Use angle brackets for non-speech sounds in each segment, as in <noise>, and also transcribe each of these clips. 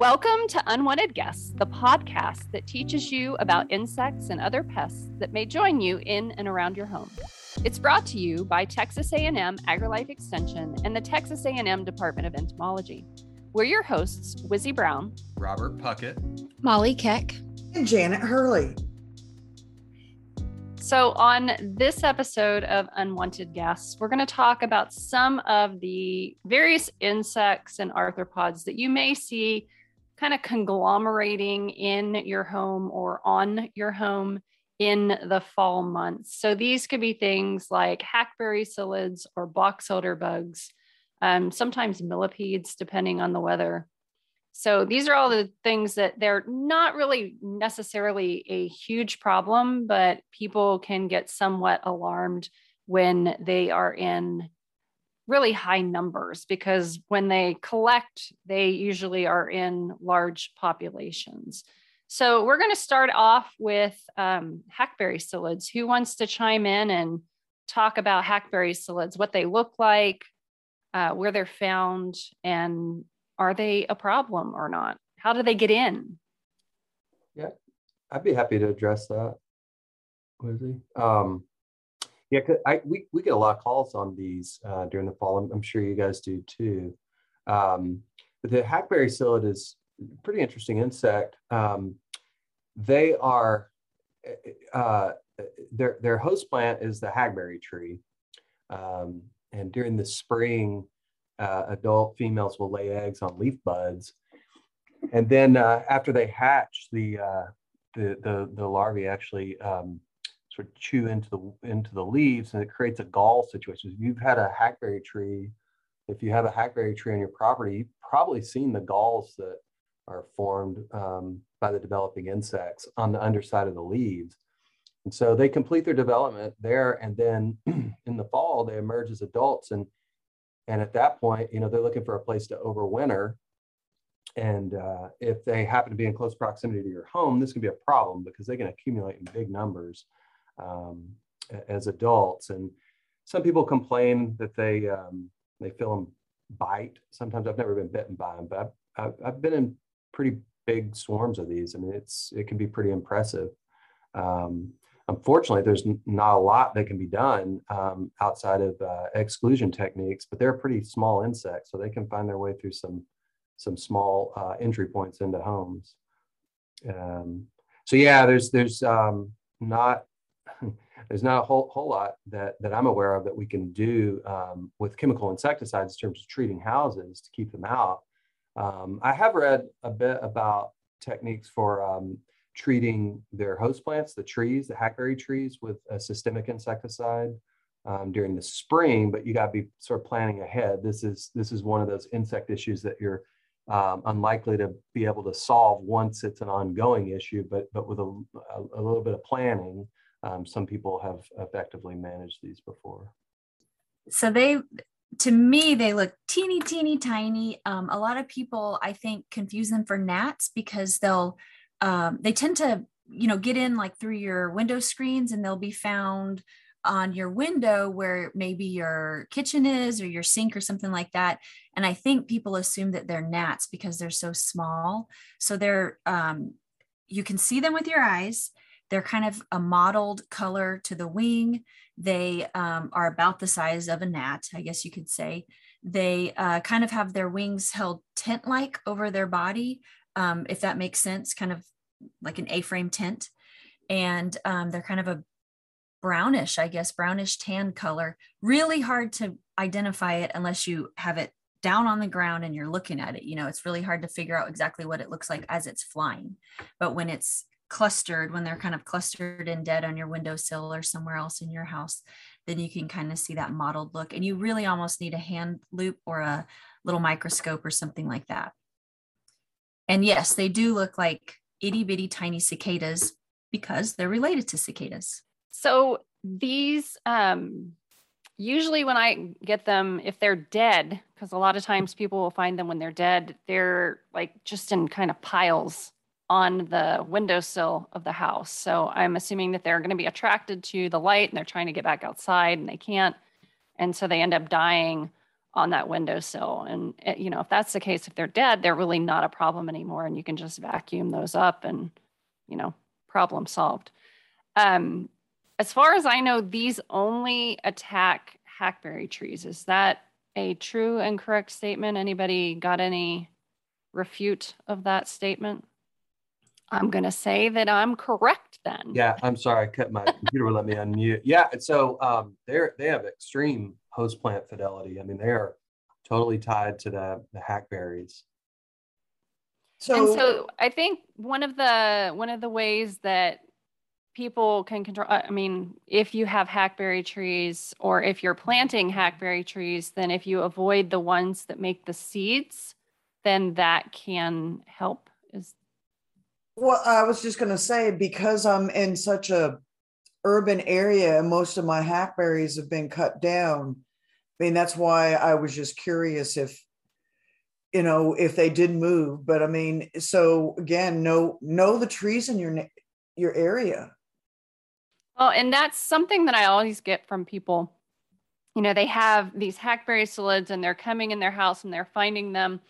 Welcome to Unwanted Guests, the podcast that teaches you about insects and other pests that may join you in and around your home. It's brought to you by Texas A&M AgriLife Extension and the Texas A&M Department of Entomology. We're your hosts, Wizzy Brown, Robert Puckett, Molly Keck, and Janet Hurley. So, on this episode of Unwanted Guests, we're going to talk about some of the various insects and arthropods that you may see kind of conglomerating in your home or on your home in the fall months. So these could be things like hackberry psyllids or box elder bugs, um, sometimes millipedes, depending on the weather. So these are all the things that they're not really necessarily a huge problem, but people can get somewhat alarmed when they are in really high numbers because when they collect, they usually are in large populations. So we're going to start off with um, hackberry psyllids. Who wants to chime in and talk about hackberry psyllids, what they look like, uh, where they're found, and are they a problem or not? How do they get in? Yeah, I'd be happy to address that. Wizzy. Um, yeah, I, we, we get a lot of calls on these uh, during the fall. I'm, I'm, sure you guys do too. Um, but the hackberry psyllid is pretty interesting insect. Um, they are, uh, their, their host plant is the hackberry tree. Um, and during the spring, uh, adult females will lay eggs on leaf buds. And then uh, after they hatch, the, uh, the, the, the larvae actually um, sort of chew into the into the leaves and it creates a gall situation. If you've had a hackberry tree, if you have a hackberry tree on your property, you've probably seen the galls that are formed um, by the developing insects on the underside of the leaves. And so they complete their development there, and then <clears throat> in the fall they emerge as adults, and and at that point, you know, they're looking for a place to overwinter. And uh, if they happen to be in close proximity to your home, this can be a problem because they can accumulate in big numbers um, as adults. And some people complain that they um, they feel them bite. Sometimes I've never been bitten by them, but I've, I've, been in pretty big swarms of these. I mean, it's it can be pretty impressive. Um, unfortunately, there's not a lot that can be done um, outside of uh, exclusion techniques, but they're pretty small insects, so they can find their way through some some small uh, entry points into homes. Um, so yeah, there's there's um, not <laughs> there's not a whole, whole lot that, that I'm aware of that we can do um, with chemical insecticides in terms of treating houses to keep them out. Um, I have read a bit about techniques for um, treating their host plants, the trees, the hackberry trees, with a systemic insecticide um, during the spring. But you got to be sort of planning ahead. This is this is one of those insect issues that you're um, unlikely to be able to solve once it's an ongoing issue. But but with a, a, a little bit of planning, um, some people have effectively managed these before. So they, to me, they look teeny, teeny, tiny. Um, a lot of people, I think, confuse them for gnats because they'll, um, they tend to, you know, get in like through your window screens and they'll be found on your window where maybe your kitchen is or your sink or something like that. And I think people assume that they're gnats because they're so small. So they're, um, you can see them with your eyes they're kind of a mottled color to the wing. They um, are about the size of a gnat, I guess you could say. They uh, kind of have their wings held tent like over their body, um, if that makes sense, kind of like an A frame tent. And um, they're kind of a brownish, I guess, brownish tan color. Really hard to identify it unless you have it down on the ground and you're looking at it. You know, it's really hard to figure out exactly what it looks like as it's flying. But when it's clustered when they're kind of clustered and dead on your windowsill or somewhere else in your house then you can kind of see that mottled look and you really almost need a hand loupe or a little microscope or something like that. And yes they do look like itty bitty tiny cicadas because they're related to cicadas. So these um usually when i get them if they're dead because a lot of times people will find them when they're dead they're like just in kind of piles on the windowsill of the house. So I'm assuming that they're going to be attracted to the light and they're trying to get back outside and they can't. And so they end up dying on that windowsill. And eh, you know, if that's the case, if they're dead, they're really not a problem anymore, and you can just vacuum those up, and you know, problem solved. Um, as far as I know, these only attack hackberry trees. Is that a true and correct statement? Anybody got any refute of that statement? I'm going to say that I'm correct then. Yeah, I'm sorry. I cut my computer would let me unmute. Yeah, so um, they're they have extreme host plant fidelity. I mean, they are totally tied to the the hackberries. So, and so I think one of the one of the ways that people can control i mean if you have hackberry trees or if you're planting hackberry trees then if you avoid the ones that make the seeds then that can help is well i was just going to say because i'm in such a urban area and most of my hackberries have been cut down i mean that's why i was just curious if you know if they did move but i mean so again know know the trees in your your area well, and that's something that I always get from people. You know, they have these hackberry psyllids and they're coming in their house and they're finding them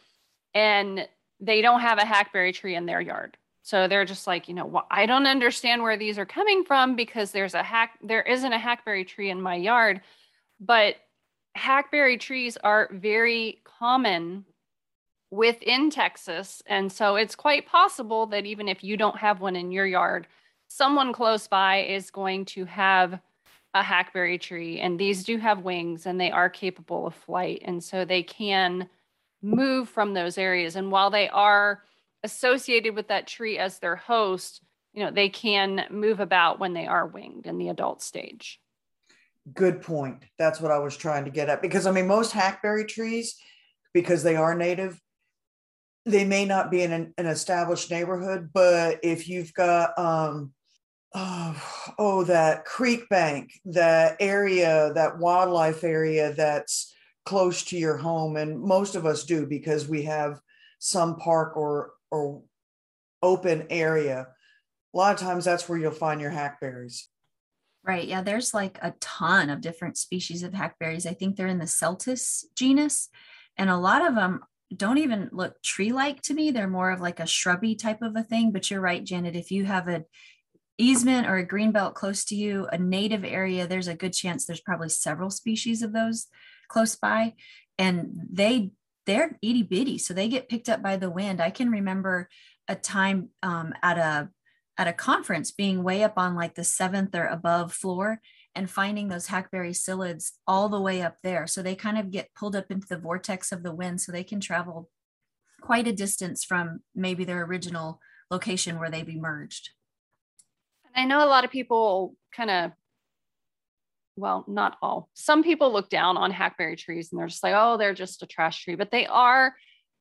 and they don't have a hackberry tree in their yard. So they're just like, you know, well, I don't understand where these are coming from because there's a hack there isn't a hackberry tree in my yard. But hackberry trees are very common within Texas. And so it's quite possible that even if you don't have one in your yard, someone close by is going to have a hackberry tree and these do have wings and they are capable of flight and so they can move from those areas and while they are associated with that tree as their host you know they can move about when they are winged in the adult stage good point that's what i was trying to get at because i mean most hackberry trees because they are native they may not be in an, an established neighborhood but if you've got um oh, oh, that creek bank, that area, that wildlife area that's close to your home. And most of us do because we have some park or or open area. A lot of times that's where you'll find your hackberries. Right. Yeah. There's like a ton of different species of hackberries. I think they're in the Celtis genus. And a lot of them don't even look tree like to me. They're more of like a shrubby type of a thing. But you're right, Janet. If you have a easement or a green belt close to you, a native area, there's a good chance there's probably several species of those close by. And they they're itty bitty, so they get picked up by the wind. I can remember a time um, at a at a conference being way up on like the seventh or above floor and finding those hackberry psyllids all the way up there. So they kind of get pulled up into the vortex of the wind, so they can travel quite a distance from maybe their original location where they've emerged. I know a lot of people kind of, well, not all. Some people look down on hackberry trees and they're just like, oh, they're just a trash tree, but they are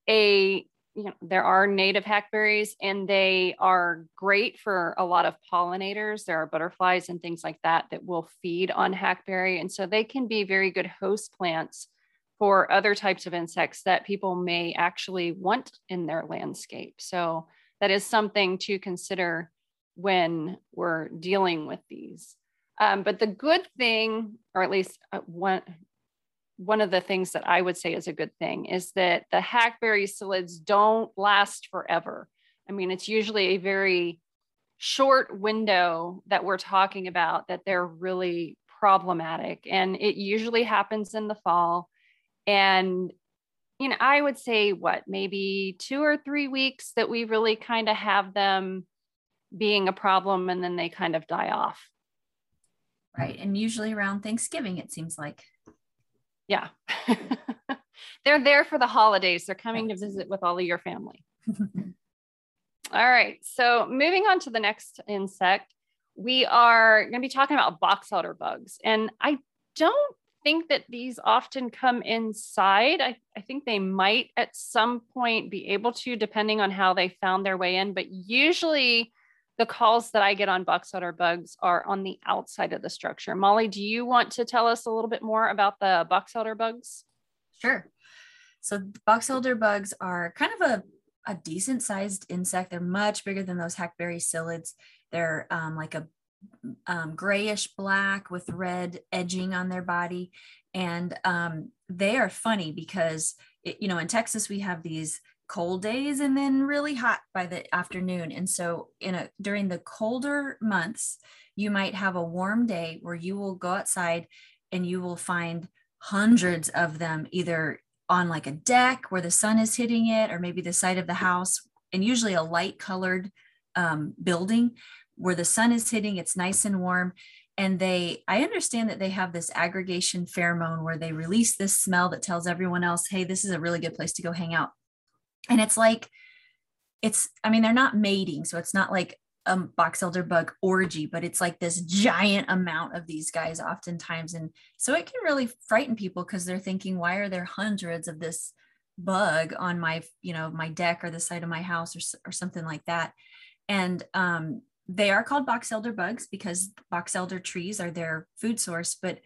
a you know there are native hackberries and they are great for a lot of pollinators there are butterflies and things like that that will feed on hackberry and so they can be very good host plants for other types of insects that people may actually want in their landscape so that is something to consider when we're dealing with these. Um, but the good thing, or at least uh, one, one of the things that I would say is a good thing, is that the hackberry psyllids don't last forever. I mean, it's usually a very short window that we're talking about that they're really problematic. And it usually happens in the fall. And, you know, I would say what, maybe two or three weeks that we really kind of have them being a problem and then they kind of die off. Right. And usually around Thanksgiving, it seems like. Yeah. <laughs> They're there for the holidays. They're coming to visit with all of your family. <laughs> all right. So moving on to the next insect, we are going to be talking about box elder bugs. And I don't think that these often come inside. I, I think they might at some point be able to, depending on how they found their way in, but usually the calls that I get on box elder bugs are on the outside of the structure. Molly, do you want to tell us a little bit more about the box elder bugs? Sure. So box elder bugs are kind of a, a decent sized insect. They're much bigger than those hackberry psyllids. They're um, like a um, grayish black with red edging on their body. And um, they are funny because, it, you know, in Texas, we have these cold days and then really hot by the afternoon. And so in a during the colder months, you might have a warm day where you will go outside and you will find hundreds of them either on like a deck where the sun is hitting it or maybe the side of the house and usually a light colored um, building where the sun is hitting it's nice and warm and they i understand that they have this aggregation pheromone where they release this smell that tells everyone else hey this is a really good place to go hang out and it's like it's i mean they're not mating so it's not like a box elder bug orgy, but it's like this giant amount of these guys oftentimes. And so it can really frighten people because they're thinking, why are there hundreds of this bug on my, you know, my deck or the side of my house or, or something like that. And um, they are called box elder bugs because box elder trees are their food source. But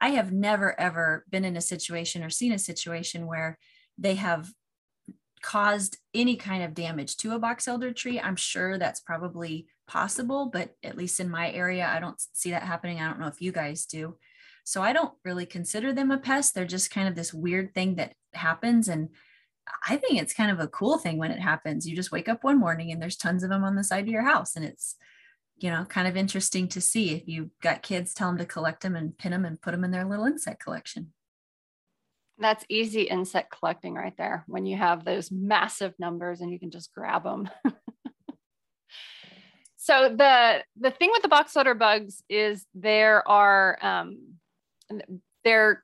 I have never, ever been in a situation or seen a situation where they have caused any kind of damage to a box elder tree, I'm sure that's probably possible, but at least in my area, I don't see that happening. I don't know if you guys do. So I don't really consider them a pest. They're just kind of this weird thing that happens. And I think it's kind of a cool thing when it happens. You just wake up one morning and there's tons of them on the side of your house. And it's, you know, kind of interesting to see. If you've got kids, tell them to collect them and pin them and put them in their little insect collection. That's easy insect collecting right there when you have those massive numbers and you can just grab them. <laughs> so the the thing with the box elder bugs is there are um, they're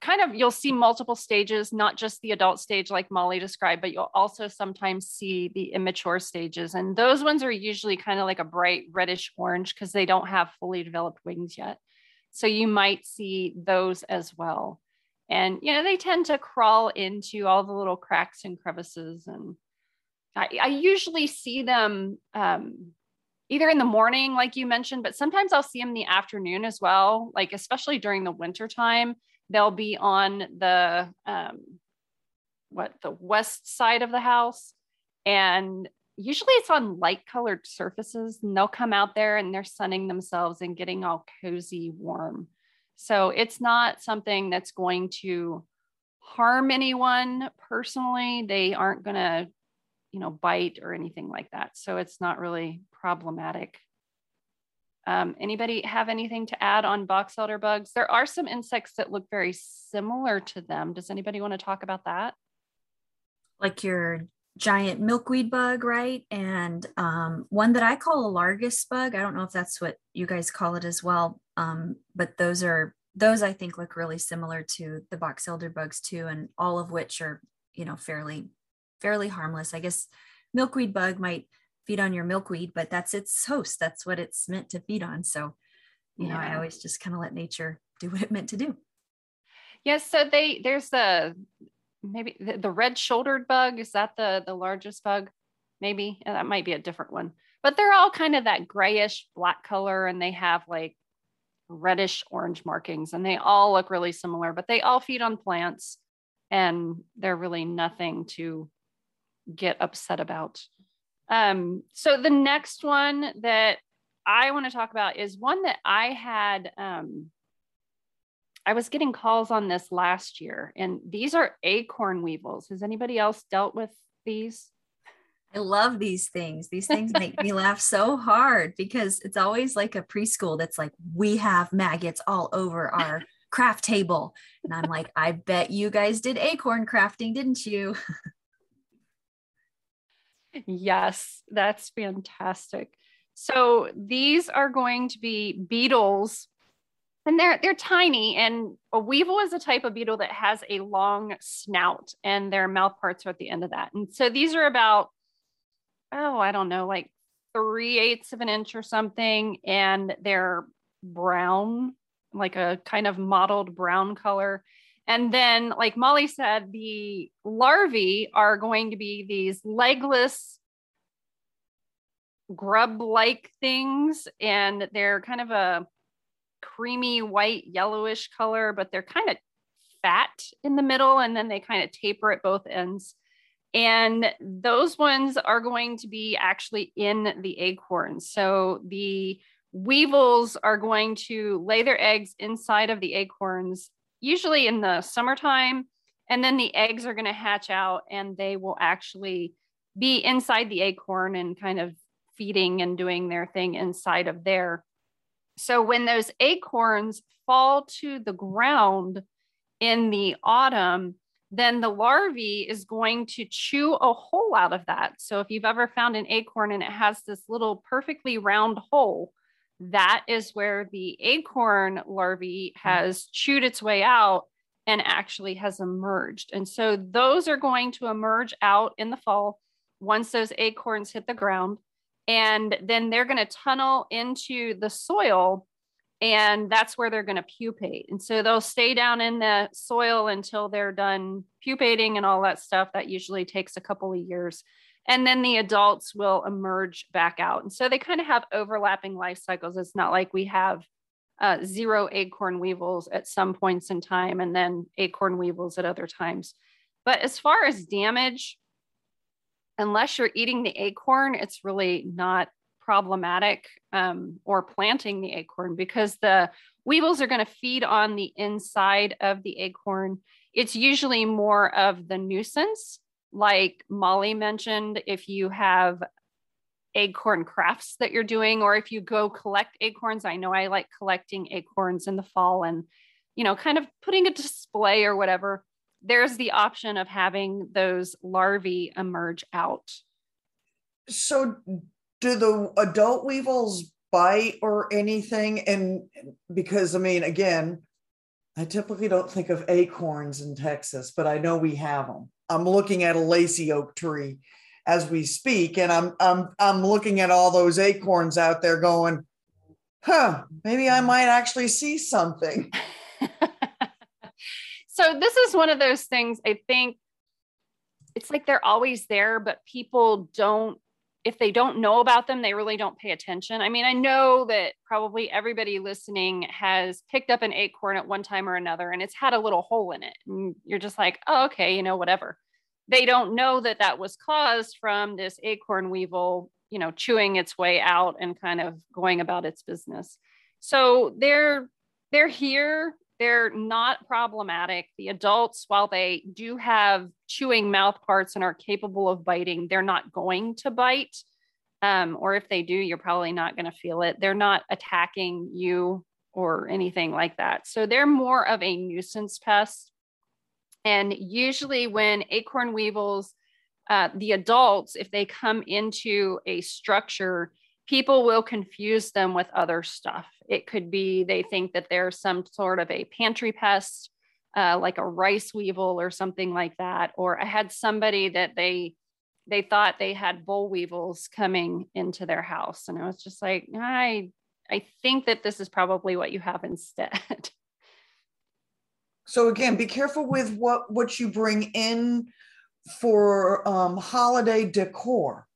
kind of you'll see multiple stages not just the adult stage like molly described but you'll also sometimes see the immature stages. And those ones are usually kind of like a bright reddish orange because they don't have fully developed wings yet. So you might see those as well and you know they tend to crawl into all the little cracks and crevices and i, I usually see them um, either in the morning like you mentioned but sometimes i'll see them in the afternoon as well like especially during the winter time they'll be on the um, what the west side of the house and usually it's on light colored surfaces and they'll come out there and they're sunning themselves and getting all cozy warm so it's not something that's going to harm anyone personally. They aren't going to, you know, bite or anything like that. So it's not really problematic. Um, anybody have anything to add on box elder bugs? There are some insects that look very similar to them. Does anybody want to talk about that? Like your giant milkweed bug, right? And um, one that I call a largus bug. I don't know if that's what you guys call it as well. Um, but those are those I think look really similar to the box elder bugs too, and all of which are you know fairly fairly harmless. I guess milkweed bug might feed on your milkweed, but that's its host. That's what it's meant to feed on. So, you yeah. know, I always just kind of let nature do what it meant to do. Yes. So they there's the maybe the, the red shouldered bug is that the the largus bug? Maybe that might be a different one. But they're all kind of that grayish black color and they have like reddish orange markings and they all look really similar but they all feed on plants and they're really nothing to get upset about. Um, so the next one that i want to talk about is one that i had um, I was getting calls on this last year, and these are acorn weevils. Has anybody else dealt with these? I love these things. These things make me <laughs> laugh so hard because it's always like a preschool that's like, we have maggots all over our craft table. And I'm like, I bet you guys did acorn crafting, didn't you? <laughs> yes, that's fantastic. So these are going to be beetles and they're they're tiny and a weevil is a type of beetle that has a long snout and their mouth parts are at the end of that. And so these are about oh i don't know like three eighths of an inch or something and they're brown like a kind of mottled brown color. And then like molly said the larvae are going to be these legless grub like things and they're kind of a creamy white yellowish color, but they're kind of fat in the middle and then they kind of taper at both ends. And those ones are going to be actually in the acorns. So the weevils are going to lay their eggs inside of the acorns, usually in the summertime. And then the eggs are going to hatch out and they will actually be inside the acorn and kind of feeding and doing their thing inside of there. So when those acorns fall to the ground in the autumn, then the larvae is going to chew a hole out of that. So if you've ever found an acorn and it has this little perfectly round hole, that is where the acorn larvae has chewed its way out and actually has emerged. And so those are going to emerge out in the fall once those acorns hit the ground. And then they're going to tunnel into the soil and that's where they're going to pupate. And so they'll stay down in the soil until they're done pupating and all that stuff. That usually takes a couple of years. And then the adults will emerge back out. And so they kind of have overlapping life cycles. It's not like we have uh, zero acorn weevils at some points in time and then acorn weevils at other times. But as far as damage, unless you're eating the acorn, it's really not problematic um, or planting the acorn because the weevils are going to feed on the inside of the acorn. It's usually more of the nuisance, like Molly mentioned, if you have acorn crafts that you're doing, or if you go collect acorns. I know I like collecting acorns in the fall and, you know, kind of putting a display or whatever. There's the option of having those larvae emerge out. So, do the adult weevils bite or anything? And because I mean, again, I typically don't think of acorns in Texas, but I know we have them. I'm looking at a lacy oak tree as we speak, and I'm I'm I'm looking at all those acorns out there going, huh, maybe I might actually see something. <laughs> so this is one of those things I think it's like they're always there, but people don't if they don't know about them, they really don't pay attention. I mean, I know that probably everybody listening has picked up an acorn at one time or another and it's had a little hole in it. And you're just like, oh, okay, you know, whatever. They don't know that that was caused from this acorn weevil, you know, chewing its way out and kind of going about its business. So they're they're here they're not problematic. The adults, while they do have chewing mouth parts and are capable of biting, they're not going to bite. Um, or if they do, you're probably not going to feel it. They're not attacking you or anything like that. So they're more of a nuisance pest. And usually, when acorn weevils, uh, the adults, if they come into a structure, people will confuse them with other stuff. It could be they think that there's some sort of a pantry pest, uh, like a rice weevil or something like that. Or I had somebody that they they thought they had boll weevils coming into their house, and I was just like, I I think that this is probably what you have instead. <laughs> So again, be careful with what what you bring in for um, holiday decor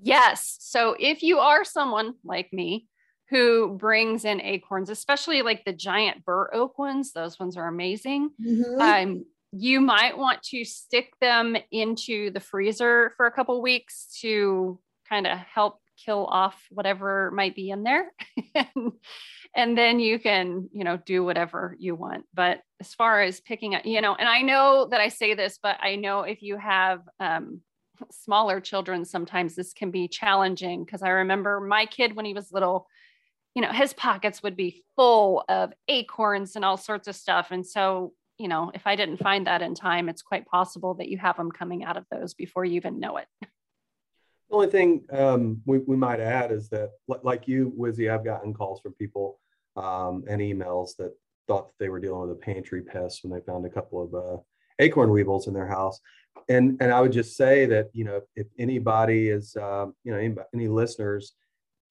Yes. So if you are someone like me who brings in acorns, especially like the giant bur oak ones, those ones are amazing. Mm-hmm. Um, you might want to stick them into the freezer for a couple weeks to kind of help kill off whatever might be in there. <laughs> and, and then you can, you know, do whatever you want. But as far as picking up, you know, and I know that I say this, but I know if you have um, smaller children, sometimes this can be challenging because I remember my kid when he was little, you know, his pockets would be full of acorns and all sorts of stuff. And so, you know, if I didn't find that in time, it's quite possible that you have them coming out of those before you even know it. The only thing um, we, we might add is that, like you, Wizzy, I've gotten calls from people um, and emails that thought that they were dealing with a pantry pest when they found a couple of uh, acorn weevils in their house and and I would just say that you know if anybody is uh, you know any, any, listeners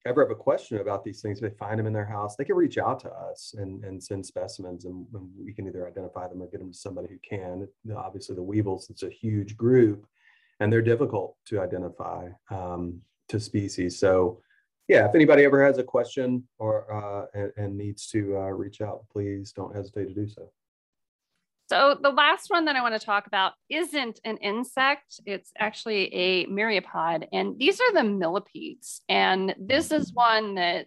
ever have a question about these things, they find them in their house, they can reach out to us and and send specimens, and, and we can either identify them or get them to somebody who can. Obviously, the weevils it's a huge group, and they're difficult to identify um, to species. So. Yeah, if anybody ever has a question or uh, and, and, needs to uh, reach out, please don't hesitate to do so. So the last one that I want to talk about isn't an insect. It's actually a myriapod. And these are the millipedes. And this is one that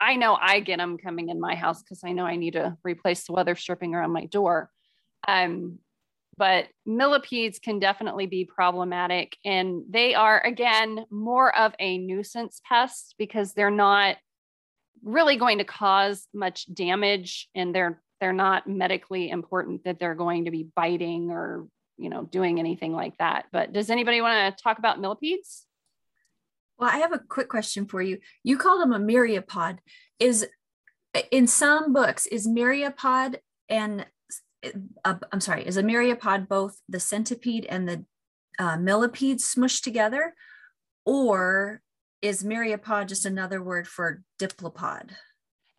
I know I get them coming in my house because I know I need to replace the weather stripping around my door. Um, but millipedes can definitely be problematic. And they are, again, more of a nuisance pest because they're not really going to cause much damage and they're they're not medically important that they're going to be biting or you know doing anything like that. But does anybody want to talk about millipedes? Well i have a quick question for you. You called them a myriapod. Is in some books is myriapod and uh, i'm sorry is a myriapod both the centipede and the uh, millipede smushed together? Or is myriapod just another word for diplopod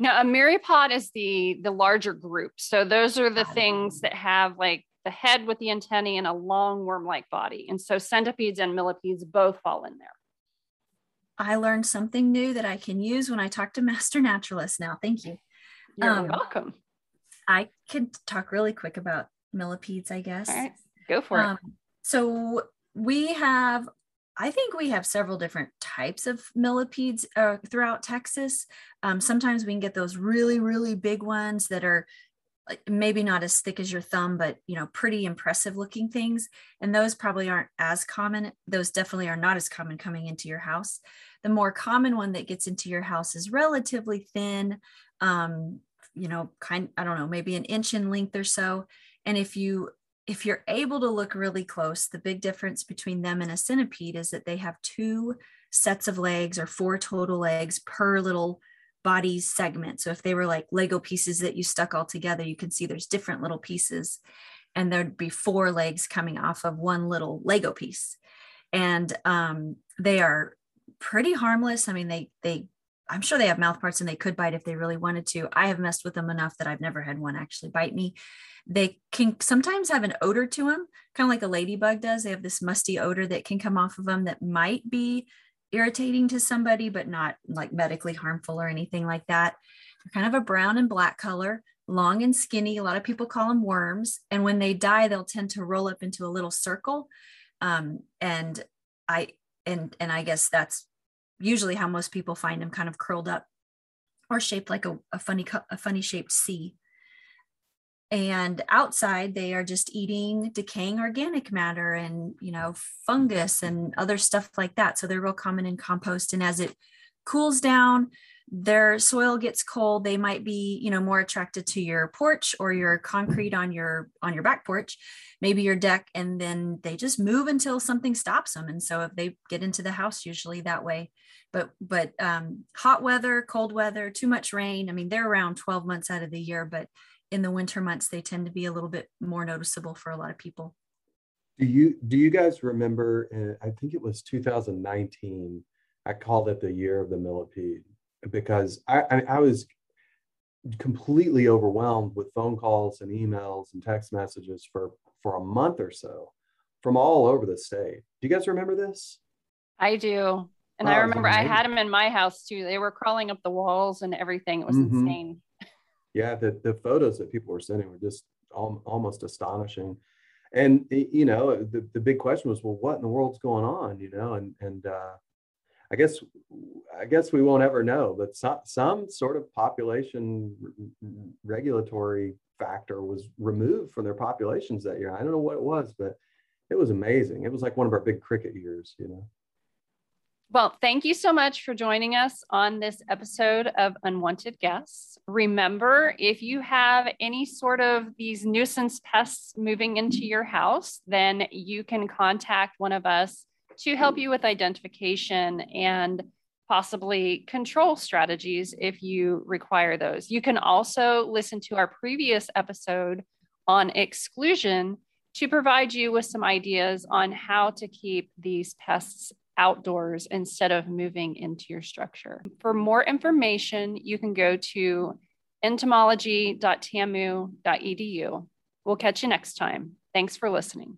no a myriapod is the the larger group. So those are the things that have like the head with the antennae and a long worm-like body. And so centipedes and millipedes both fall in there. I learned something new that i can use when i talk to <laughs> master naturalists now. Thank you. You're um, welcome. I could talk really quick about millipedes i guess. All right, go for um, it so we have I think we have several different types of millipedes uh, throughout Texas. Um, sometimes we can get those really, really big ones that are maybe not as thick as your thumb, but you know, pretty impressive looking things. And those probably aren't as common. Those definitely are not as common coming into your house. The more common one that gets into your house is relatively thin, um, you know, kind, I don't know, maybe an inch in length or so. And if you if you're able to look really close, the big difference between them and a centipede is that they have two sets of legs or four total legs per little body segment. So if they were like Lego pieces that you stuck all together, you can see there's different little pieces and there'd be four legs coming off of one little Lego piece. And um, they are pretty harmless. I mean, they, they, I'm sure they have mouth parts and they could bite if they really wanted to. I have messed with them enough that I've never had one actually bite me. They can sometimes have an odor to them, kind of like a ladybug does. They have this musty odor that can come off of them that might be irritating to somebody, but not like medically harmful or anything like that. They're kind of a brown and black color, long and skinny. A lot of people call them worms. And when they die, they'll tend to roll up into a little circle. Um, and I and and I guess that's usually how most people find them kind of curled up or shaped like a, a funny a funny shaped C and outside they are just eating decaying organic matter and you know fungus and other stuff like that. So they're real common in compost. And as it cools down their soil gets cold. They might be you know more attracted to your porch or your concrete on your on your back porch maybe your deck. And then they just move until something stops them. And so if they get into the house usually that way but but um, hot weather cold weather too much rain i mean they're around 12 months out of the year but in the winter months they tend to be a little bit more noticeable for a lot of people. Do you do you guys remember uh, i think it was 2019 i called it the year of the millipede because i i, I was completely overwhelmed with phone calls and emails and text messages for for a month or so from all over the state. Do you guys remember this? I do and oh, i remember i had them in my house too they were crawling up the walls and everything it was mm-hmm. insane yeah, the, the photos that people were sending were just al- almost astonishing. And, you know, the, the big question was, well, what in the world's going on, you know? And, and, uh, I guess, I guess we won't ever know, but some, some sort of population regulatory factor was removed from their populations that year. I don't know what it was, but it was amazing. It was like one of our big cricket years, you know? Well, thank you so much for joining us on this episode of Unwanted Guests. Remember, if you have any sort of these nuisance pests moving into your house, then you can contact one of us to help you with identification and possibly control strategies if you require those. You can also listen to our previous episode on exclusion to provide you with some ideas on how to keep these pests outdoors instead of moving into your structure. For more information, you can go to entomology.tamu.edu. We'll catch you next time. Thanks for listening.